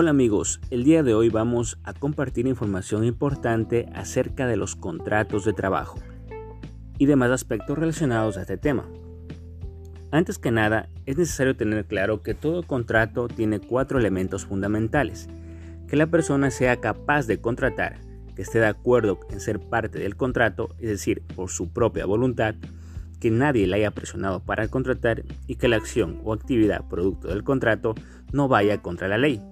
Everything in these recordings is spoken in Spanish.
Hola amigos, el día de hoy vamos a compartir información importante acerca de los contratos de trabajo y demás aspectos relacionados a este tema. Antes que nada, es necesario tener claro que todo contrato tiene cuatro elementos fundamentales. Que la persona sea capaz de contratar, que esté de acuerdo en ser parte del contrato, es decir, por su propia voluntad, que nadie le haya presionado para contratar y que la acción o actividad producto del contrato no vaya contra la ley.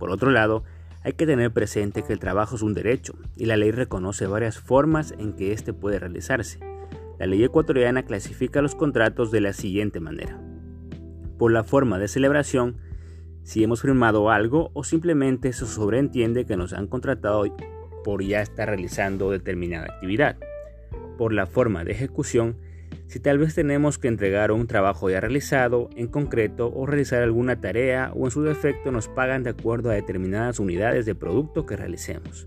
Por otro lado, hay que tener presente que el trabajo es un derecho y la ley reconoce varias formas en que éste puede realizarse. La ley ecuatoriana clasifica los contratos de la siguiente manera. Por la forma de celebración, si hemos firmado algo o simplemente se sobreentiende que nos han contratado por ya estar realizando determinada actividad. Por la forma de ejecución, si tal vez tenemos que entregar un trabajo ya realizado en concreto o realizar alguna tarea o en su defecto nos pagan de acuerdo a determinadas unidades de producto que realicemos.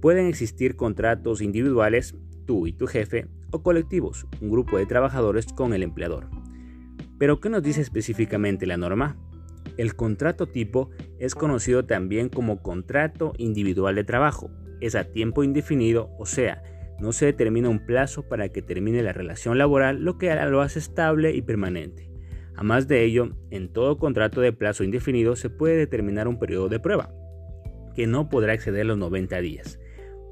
Pueden existir contratos individuales, tú y tu jefe, o colectivos, un grupo de trabajadores con el empleador. Pero ¿qué nos dice específicamente la norma? El contrato tipo es conocido también como contrato individual de trabajo. Es a tiempo indefinido, o sea, no se determina un plazo para que termine la relación laboral, lo que lo hace estable y permanente. Además de ello, en todo contrato de plazo indefinido se puede determinar un periodo de prueba, que no podrá exceder los 90 días.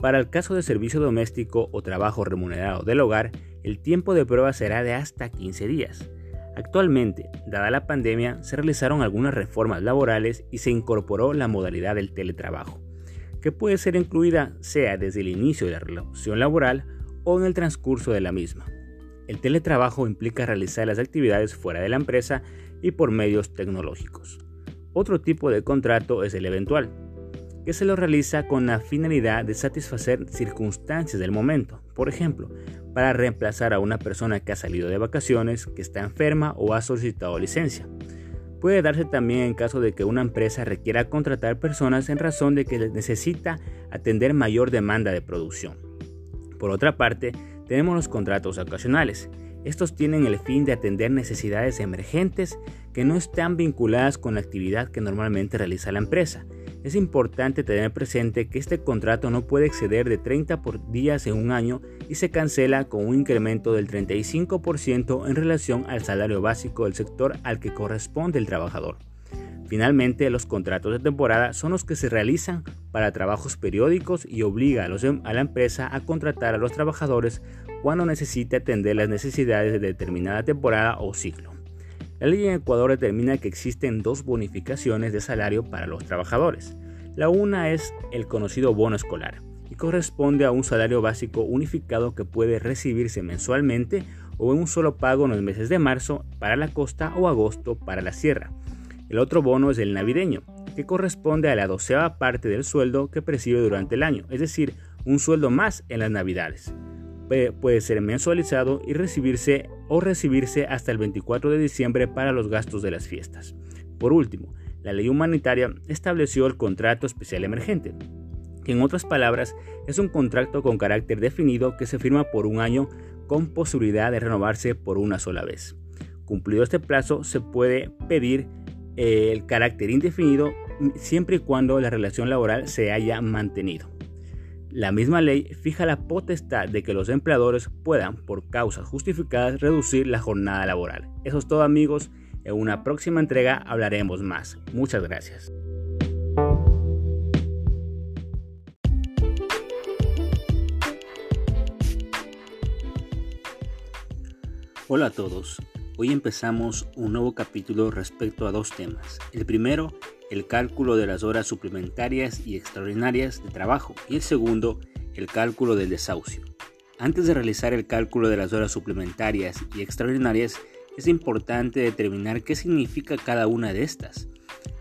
Para el caso de servicio doméstico o trabajo remunerado del hogar, el tiempo de prueba será de hasta 15 días. Actualmente, dada la pandemia, se realizaron algunas reformas laborales y se incorporó la modalidad del teletrabajo que puede ser incluida sea desde el inicio de la relación laboral o en el transcurso de la misma. El teletrabajo implica realizar las actividades fuera de la empresa y por medios tecnológicos. Otro tipo de contrato es el eventual, que se lo realiza con la finalidad de satisfacer circunstancias del momento, por ejemplo, para reemplazar a una persona que ha salido de vacaciones, que está enferma o ha solicitado licencia. Puede darse también en caso de que una empresa requiera contratar personas en razón de que necesita atender mayor demanda de producción. Por otra parte, tenemos los contratos ocasionales. Estos tienen el fin de atender necesidades emergentes que no están vinculadas con la actividad que normalmente realiza la empresa es importante tener presente que este contrato no puede exceder de 30 por días en un año y se cancela con un incremento del 35% en relación al salario básico del sector al que corresponde el trabajador. Finalmente, los contratos de temporada son los que se realizan para trabajos periódicos y obliga a, em, a, la empresa a contratar a los trabajadores cuando necesite atender las necesidades de determinada temporada o ciclo. La ley en Ecuador determina que existen dos bonificaciones de salario para los trabajadores. La una es el conocido bono escolar y corresponde a un salario básico unificado que puede recibirse mensualmente o en un solo pago en los meses de marzo para la costa o agosto para la sierra. El otro bono es el navideño, que corresponde a la doceava parte del sueldo que percibe durante el año, es decir, un sueldo más en las navidades puede ser mensualizado y recibirse o recibirse hasta el 24 de diciembre para los gastos de las fiestas. Por último, la ley humanitaria estableció el contrato especial emergente, que en otras palabras es un contrato con carácter definido que se firma por un año con posibilidad de renovarse por una sola vez. Cumplido este plazo, se puede pedir eh, el carácter indefinido siempre y cuando la relación laboral se haya mantenido. La misma ley fija la potestad de que los empleadores puedan, por causas justificadas, reducir la jornada laboral. Eso es todo amigos. En una próxima entrega hablaremos más. Muchas gracias. Hola a todos. Hoy empezamos un nuevo capítulo respecto a dos temas. El primero el cálculo de las horas suplementarias y extraordinarias de trabajo y el segundo, el cálculo del desahucio. Antes de realizar el cálculo de las horas suplementarias y extraordinarias, es importante determinar qué significa cada una de estas.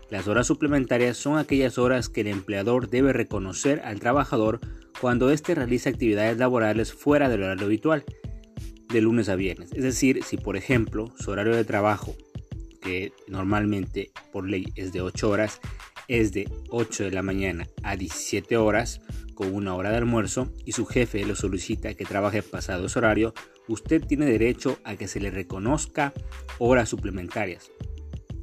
Las horas suplementarias son aquellas horas que el empleador debe reconocer al trabajador cuando éste realiza actividades laborales fuera del horario habitual, de lunes a viernes. Es decir, si por ejemplo su horario de trabajo que normalmente por ley es de 8 horas, es de 8 de la mañana a 17 horas con una hora de almuerzo y su jefe lo solicita que trabaje pasado ese horario, usted tiene derecho a que se le reconozca horas suplementarias.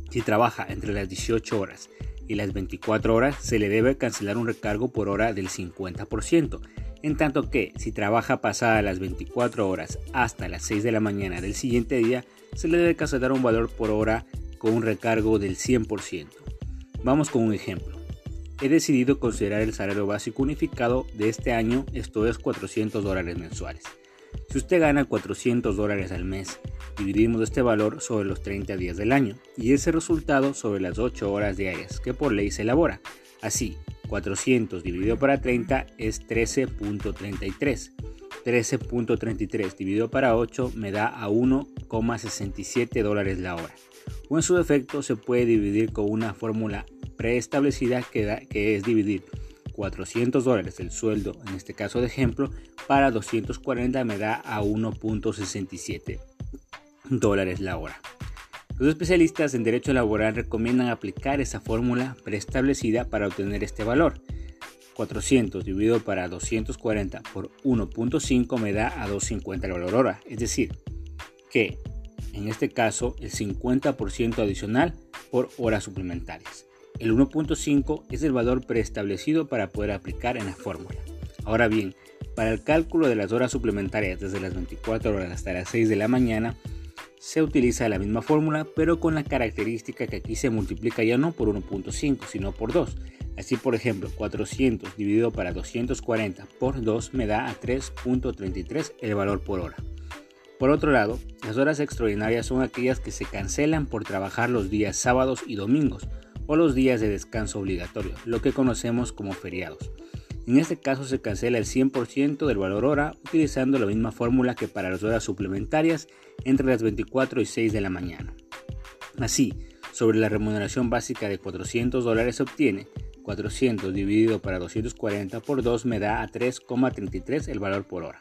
Si trabaja entre las 18 horas y las 24 horas se le debe cancelar un recargo por hora del 50%, en tanto que si trabaja pasada las 24 horas hasta las 6 de la mañana del siguiente día, se le debe cancelar un valor por hora con un recargo del 100%. Vamos con un ejemplo. He decidido considerar el salario básico unificado de este año, esto es 400 dólares mensuales. Si usted gana 400 dólares al mes, dividimos este valor sobre los 30 días del año y ese resultado sobre las 8 horas diarias que por ley se elabora. Así, 400 dividido para 30 es 13.33. 13.33 dividido para 8 me da a 1,67 dólares la hora. O en su defecto se puede dividir con una fórmula preestablecida que, que es dividir 400 dólares el sueldo, en este caso de ejemplo, para 240 me da a 1.67 dólares la hora. Los especialistas en derecho laboral recomiendan aplicar esa fórmula preestablecida para obtener este valor. 400 dividido para 240 por 1.5 me da a 250 el valor hora, es decir, que en este caso el 50% adicional por horas suplementarias. El 1.5 es el valor preestablecido para poder aplicar en la fórmula. Ahora bien, para el cálculo de las horas suplementarias desde las 24 horas hasta las 6 de la mañana, se utiliza la misma fórmula, pero con la característica que aquí se multiplica ya no por 1.5, sino por 2. Así, por ejemplo, 400 dividido para 240 por 2 me da a 3.33 el valor por hora. Por otro lado, las horas extraordinarias son aquellas que se cancelan por trabajar los días sábados y domingos o los días de descanso obligatorio, lo que conocemos como feriados. En este caso se cancela el 100% del valor hora utilizando la misma fórmula que para las horas suplementarias entre las 24 y 6 de la mañana. Así, sobre la remuneración básica de 400 dólares se obtiene 400 dividido para 240 por 2 me da a 3,33 el valor por hora.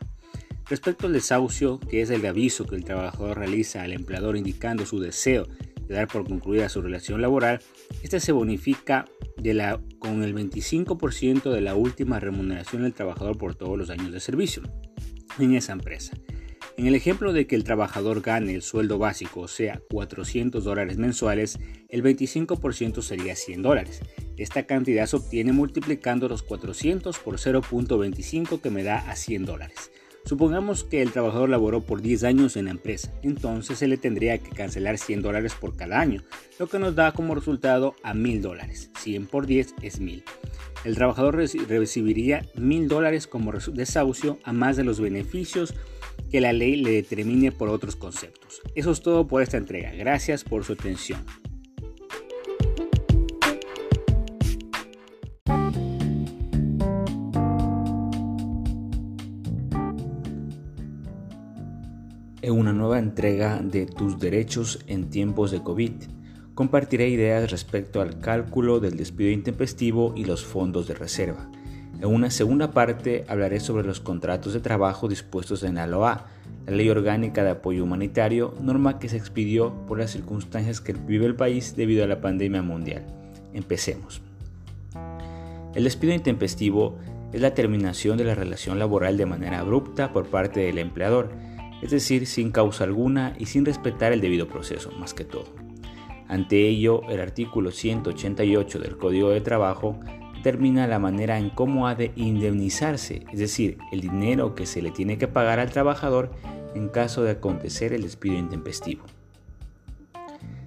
Respecto al desahucio, que es el aviso que el trabajador realiza al empleador indicando su deseo de dar por concluida su relación laboral, este se bonifica de la, con el 25% de la última remuneración del trabajador por todos los años de servicio en esa empresa. En el ejemplo de que el trabajador gane el sueldo básico, o sea, 400 dólares mensuales, el 25% sería 100 dólares. Esta cantidad se obtiene multiplicando los 400 por 0.25 que me da a 100 dólares. Supongamos que el trabajador laboró por 10 años en la empresa, entonces se le tendría que cancelar 100 dólares por cada año, lo que nos da como resultado a 1000 dólares. 100 por 10 es 1000. El trabajador recibiría 1000 dólares como desahucio a más de los beneficios que la ley le determine por otros conceptos. Eso es todo por esta entrega. Gracias por su atención. Entrega de Tus derechos en tiempos de COVID, compartiré ideas respecto al cálculo del despido intempestivo y los fondos de reserva. En una segunda parte hablaré sobre los contratos de trabajo dispuestos en la LOA, la Ley Orgánica de Apoyo Humanitario, norma que se expidió por las circunstancias que vive el país debido a la pandemia mundial. Empecemos. El despido intempestivo es la terminación de la relación laboral de manera abrupta por parte del empleador, es decir, sin causa alguna y sin respetar el debido proceso, más que todo. Ante ello, el artículo 188 del Código de Trabajo determina la manera en cómo ha de indemnizarse, es decir, el dinero que se le tiene que pagar al trabajador en caso de acontecer el despido intempestivo.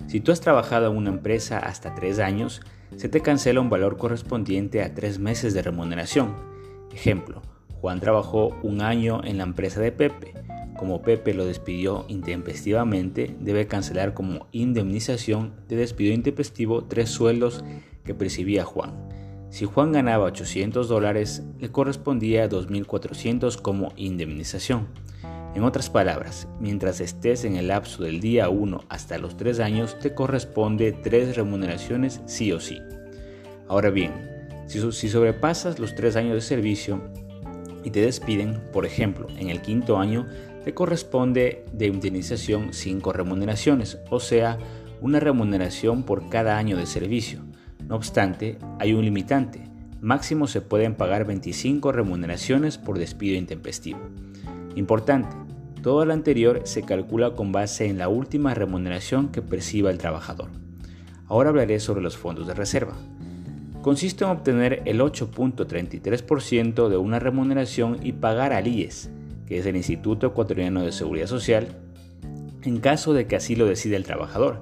Si tú has trabajado en una empresa hasta tres años, se te cancela un valor correspondiente a tres meses de remuneración. Ejemplo, Juan trabajó un año en la empresa de Pepe como Pepe lo despidió intempestivamente, debe cancelar como indemnización de despido intempestivo tres sueldos que percibía Juan. Si Juan ganaba 800 dólares, le correspondía 2.400 como indemnización. En otras palabras, mientras estés en el lapso del día 1 hasta los 3 años, te corresponde tres remuneraciones sí o sí. Ahora bien, si, si sobrepasas los 3 años de servicio y te despiden, por ejemplo, en el quinto año, le corresponde de indemnización 5 remuneraciones, o sea, una remuneración por cada año de servicio. No obstante, hay un limitante. Máximo se pueden pagar 25 remuneraciones por despido intempestivo. Importante, todo lo anterior se calcula con base en la última remuneración que perciba el trabajador. Ahora hablaré sobre los fondos de reserva. consiste en obtener el 8.33% de una remuneración y pagar al IES, que es el Instituto Ecuatoriano de Seguridad Social, en caso de que así lo decida el trabajador.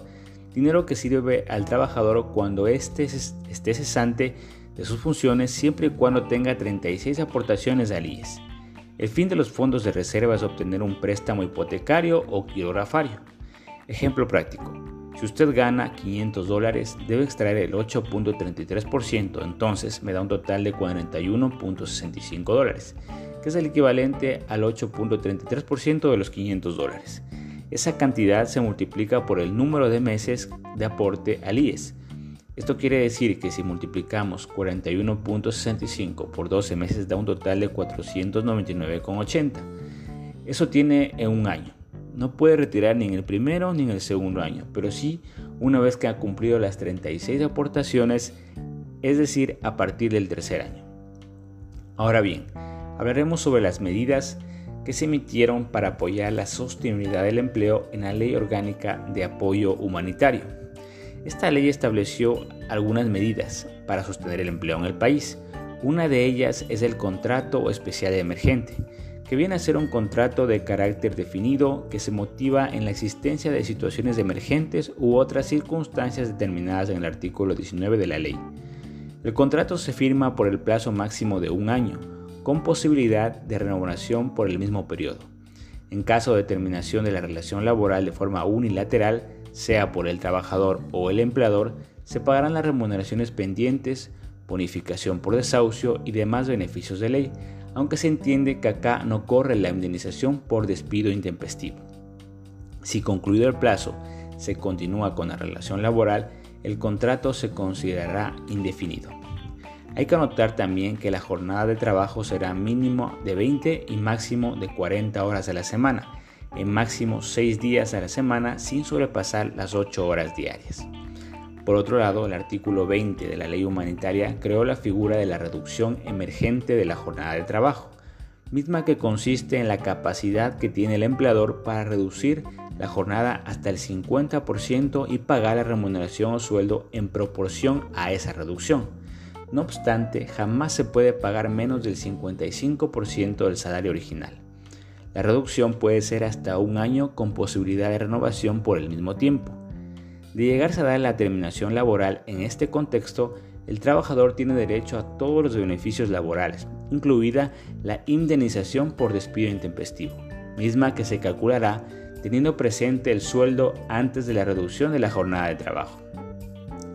Dinero que sirve al trabajador cuando éste esté cesante de sus funciones siempre y cuando tenga 36 aportaciones al IES. El fin de los fondos de reserva es obtener un préstamo hipotecario o quirografario. Ejemplo práctico. Si usted gana 500 dólares, debe extraer el 8.33%, entonces me da un total de 41.65 dólares, que es el equivalente al 8.33% de los 500 dólares. Esa cantidad se multiplica por el número de meses de aporte al IES, esto quiere decir que si multiplicamos 41.65 por 12 meses da un total de 499,80. Eso tiene en un año. No puede retirar ni en el primero ni en el segundo año, pero sí una vez que ha cumplido las 36 aportaciones, es decir, a partir del tercer año. Ahora bien, hablaremos sobre las medidas que se emitieron para apoyar la sostenibilidad del empleo en la Ley Orgánica de Apoyo Humanitario. Esta ley estableció algunas medidas para sostener el empleo en el país. Una de ellas es el contrato especial emergente, que viene a ser un contrato de carácter definido que se motiva en la existencia de situaciones emergentes u otras circunstancias determinadas en el artículo 19 de la ley. El contrato se firma por el plazo máximo de un año, con posibilidad de renovación por el mismo periodo. En caso de terminación de la relación laboral de forma unilateral, sea por el trabajador o el empleador, se pagarán las remuneraciones pendientes, bonificación por desahucio y demás beneficios de ley, aunque se entiende que acá no corre la indemnización por despido intempestivo. Si concluido el plazo se continúa con la relación laboral, el contrato se considerará indefinido. Hay que anotar también que la jornada de trabajo será mínimo de 20 y máximo de 40 horas a la semana, en máximo 6 días a la semana sin sobrepasar las 8 horas diarias. Por otro lado, el artículo 20 de la ley humanitaria creó la figura de la reducción emergente de la jornada de trabajo, misma que consiste en la capacidad que tiene el empleador para reducir la jornada hasta el 50% y pagar la remuneración o sueldo en proporción a esa reducción. No obstante, jamás se puede pagar menos del 55% del salario original. La reducción puede ser hasta un año con posibilidad de renovación por el mismo tiempo. De llegarse a dar la terminación laboral en este contexto, el trabajador tiene derecho a todos los beneficios laborales, incluida la indemnización por despido intempestivo, misma que se calculará teniendo presente el sueldo antes de la reducción de la jornada de trabajo.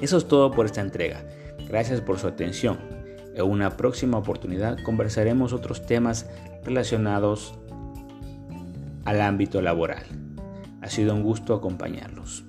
Eso es todo por esta entrega. Gracias por su atención. En una próxima oportunidad conversaremos otros temas relacionados al ámbito laboral. Ha sido un gusto acompañarlos.